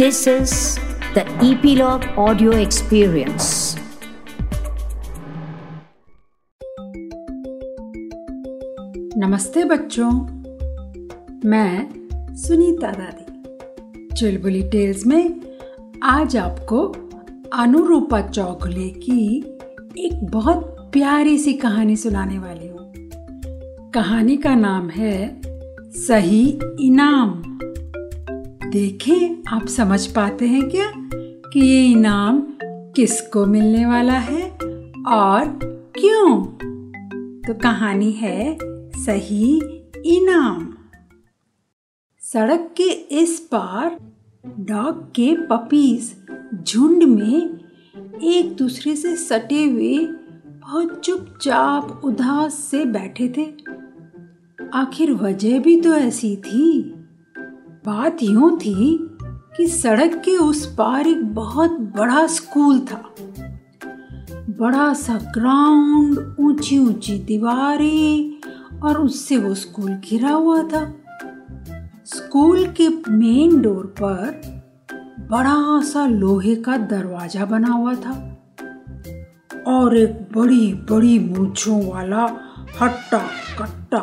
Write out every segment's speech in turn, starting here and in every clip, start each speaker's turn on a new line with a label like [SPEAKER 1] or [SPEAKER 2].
[SPEAKER 1] This is the Epilogue Audio Experience.
[SPEAKER 2] नमस्ते बच्चों। मैं सुनीता दादी चुलबुली टेल्स में आज आपको अनुरूपा चौगुले की एक बहुत प्यारी सी कहानी सुनाने वाली हूँ। कहानी का नाम है सही इनाम। देखें, आप समझ पाते हैं क्या कि ये इनाम किसको मिलने वाला है और क्यों? तो कहानी है सही इनाम। सड़क के इस पार डॉग के पपीज झुंड में एक दूसरे से सटे हुए बहुत चुपचाप उदास से बैठे थे। आखिर वजह भी तो ऐसी थी। बात यूँ थी कि सड़क के उस पार एक बहुत बड़ा स्कूल था। बड़ा सा ग्राउंड ऊँची ऊँची दीवारें और उससे वो स्कूल घिरा हुआ था। स्कूल के मेन डोर पर बड़ा सा लोहे का दरवाज़ा बना हुआ था और एक बड़ी बड़ी मूछों वाला हट्टा कट्टा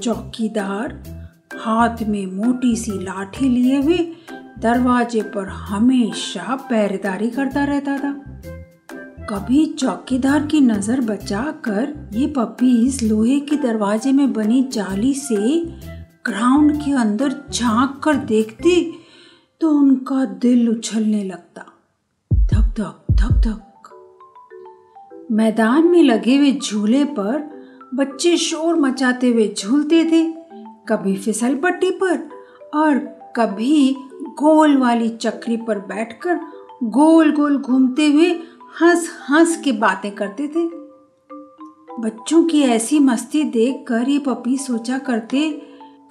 [SPEAKER 2] चौकीदार हाथ में मोटी सी लाठी लिए हुए दरवाजे पर हमेशा पहरेदारी करता रहता था। कभी चौकीदार की नज़र बचाकर ये पपीज लोहे के दरवाजे में बनी जाली से ग्राउंड के अंदर झाँक कर देखते तो उनका दिल उछलने लगता। धक धक धक धक। मैदान में लगे हुए झूले पर बच्चे शोर मचाते हुए झूलते थे। कभी फिसल पट्टी पर और कभी गोल वाली चक्री पर बैठकर गोल गोल घूमते हुए हंस हंस के बातें करते थे। बच्चों की ऐसी मस्ती देखकर ये पपी सोचा करते,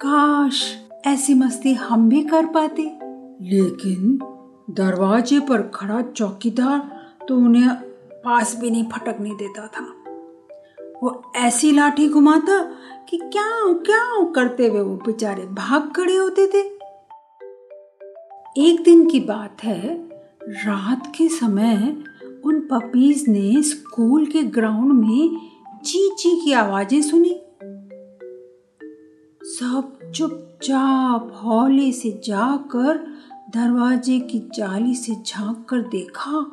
[SPEAKER 2] काश ऐसी मस्ती हम भी कर पाते। लेकिन दरवाजे पर खड़ा चौकीदार तो उन्हें पास भी नहीं फटकने देता था। वो ऐसी लाठी घुमाता कि क्या क्या करते हुए वो बेचारे भाग खड़े होते थे। एक दिन की बात है, रात के समय उन पपीज ने स्कूल के ग्राउंड में ची ची की आवाज़ें सुनी। सब चुपचाप हौले से जाकर दरवाजे की जाली से झाँक कर देखा।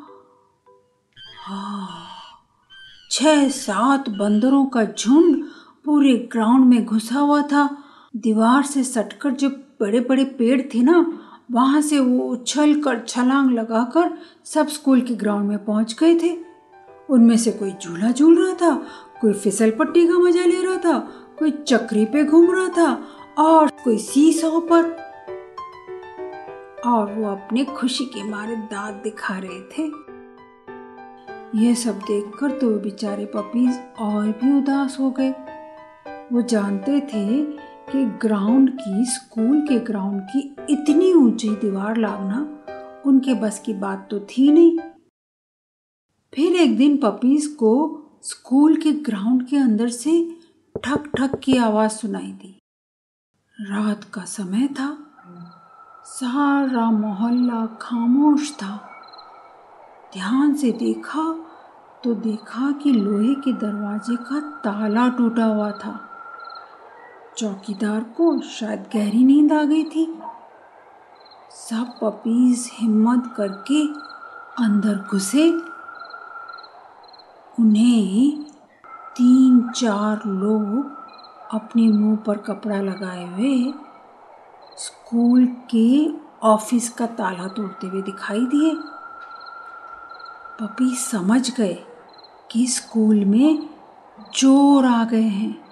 [SPEAKER 2] छह सात बंदरों का झुंड पूरे ग्राउंड में घुसा हुआ था। दीवार से सटकर जो बड़े बड़े पेड़ थे ना, वहाँ से वो उछल कर छलांग लगाकर सब स्कूल के ग्राउंड में पहुँच गए थे। उनमें से कोई झूला झूल रहा था, कोई फिसल पट्टी का मज़ा ले रहा था, कोई चक्री पे घूम रहा था और कोई सीसो पर। और वो अपने खुशी के मारे दांत दिखा रहे थे। ये सब देखकर तो बेचारे पपीज और भी उदास हो गए। वो जानते थे कि ग्राउंड की स्कूल के ग्राउंड की इतनी ऊँची दीवार लागना उनके बस की बात तो थी नहीं। फिर एक दिन पपीज को स्कूल के ग्राउंड के अंदर से ठक ठक की आवाज़ सुनाई दी। रात का समय था। सारा मोहल्ला खामोश था। ध्यान से देखा तो देखा कि लोहे के दरवाजे का ताला टूटा हुआ था। चौकीदार को शायद गहरी नींद आ गई थी। सब पपीज हिम्मत करके अंदर घुसे। उन्हें तीन चार लोग अपने मुँह पर कपड़ा लगाए हुए स्कूल के ऑफ़िस का ताला तोड़ते हुए दिखाई दिए। पपी समझ गए कि स्कूल में चोर आ गए हैं।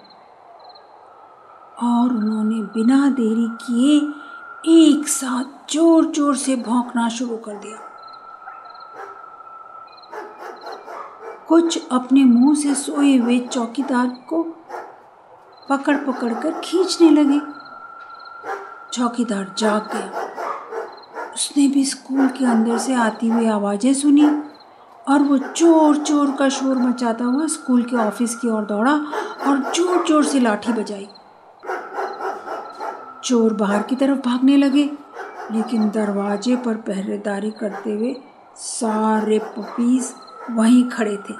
[SPEAKER 2] और उन्होंने बिना देरी किए एक साथ ज़ोर ज़ोर से भौंकना शुरू कर दिया। कुछ अपने मुँह से सोए हुए चौकीदार को पकड़ पकड़ कर खींचने लगे। चौकीदार जाग गया। उसने भी स्कूल के अंदर से आती हुई आवाज़ें सुनी और वो चोर चोर का शोर मचाता हुआ स्कूल के ऑफ़िस की ओर दौड़ा और ज़ोर ज़ोर से लाठी बजाई। चोर बाहर की तरफ़ भागने लगे, लेकिन दरवाजे पर पहरेदारी करते हुए सारे पपीज वहीं खड़े थे।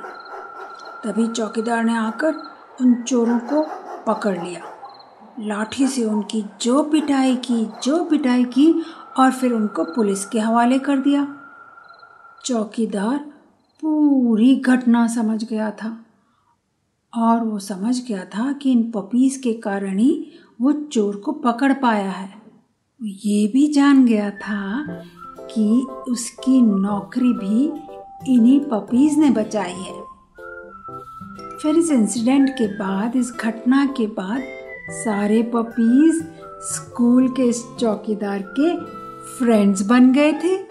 [SPEAKER 2] तभी चौकीदार ने आकर उन चोरों को पकड़ लिया। लाठी से उनकी जो पिटाई की, जो पिटाई की और फिर उनको पुलिस के हवाले कर दिया। चौकीदार पूरी घटना समझ गया था और वो समझ गया था कि इन पपीज के कारण ही वो चोर को पकड़ पाया है। ये भी जान गया था कि उसकी नौकरी भी इन्हीं पपीज ने बचाई है। फिर इस इंसिडेंट के बाद, इस घटना के बाद सारे पपीज स्कूल के इस चौकीदार के फ्रेंड्स बन गए थे।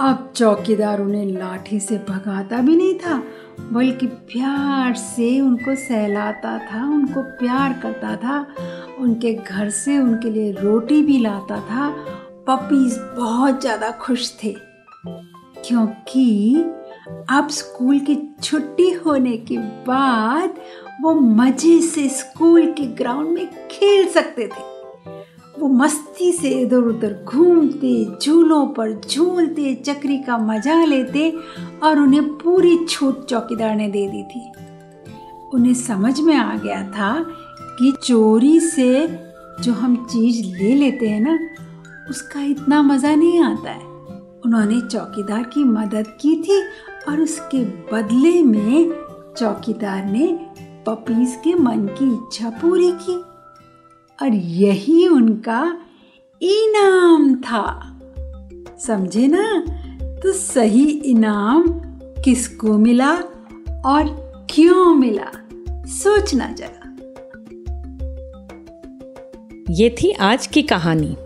[SPEAKER 2] अब चौकीदार उन्हें लाठी से भगाता भी नहीं था, बल्कि प्यार से उनको सहलाता था, उनको प्यार करता था, उनके घर से उनके लिए रोटी भी लाता था। पपीज बहुत ज़्यादा खुश थे, क्योंकि अब स्कूल की छुट्टी होने के बाद वो मज़े से स्कूल के ग्राउंड में खेल सकते थे। वो मस्ती से इधर उधर घूमते, झूलों पर झूलते, चक्री का मज़ा लेते और उन्हें पूरी छूट चौकीदार ने दे दी थी। उन्हें समझ में आ गया था कि चोरी से जो हम चीज़ ले लेते हैं ना, उसका इतना मज़ा नहीं आता है। उन्होंने चौकीदार की मदद की थी और उसके बदले में चौकीदार ने पपीज के मन की इच्छा पूरी की। और यही उनका इनाम था। समझे ना? तो सही इनाम किसको मिला और क्यों मिला? सोचना जरा।
[SPEAKER 3] ये थी आज की कहानी।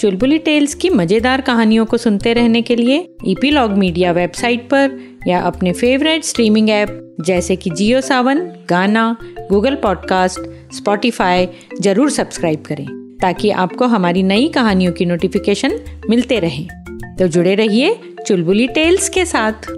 [SPEAKER 3] चुलबुली टेल्स की मज़ेदार कहानियों को सुनते रहने के लिए ईपीलॉग मीडिया वेबसाइट पर या अपने फेवरेट स्ट्रीमिंग ऐप जैसे कि Jio Saavn, Gaana, Google podcast Spotify ज़रूर सब्सक्राइब करें, ताकि आपको हमारी नई कहानियों की नोटिफिकेशन मिलते रहे। तो जुड़े रहिए चुलबुली टेल्स के साथ।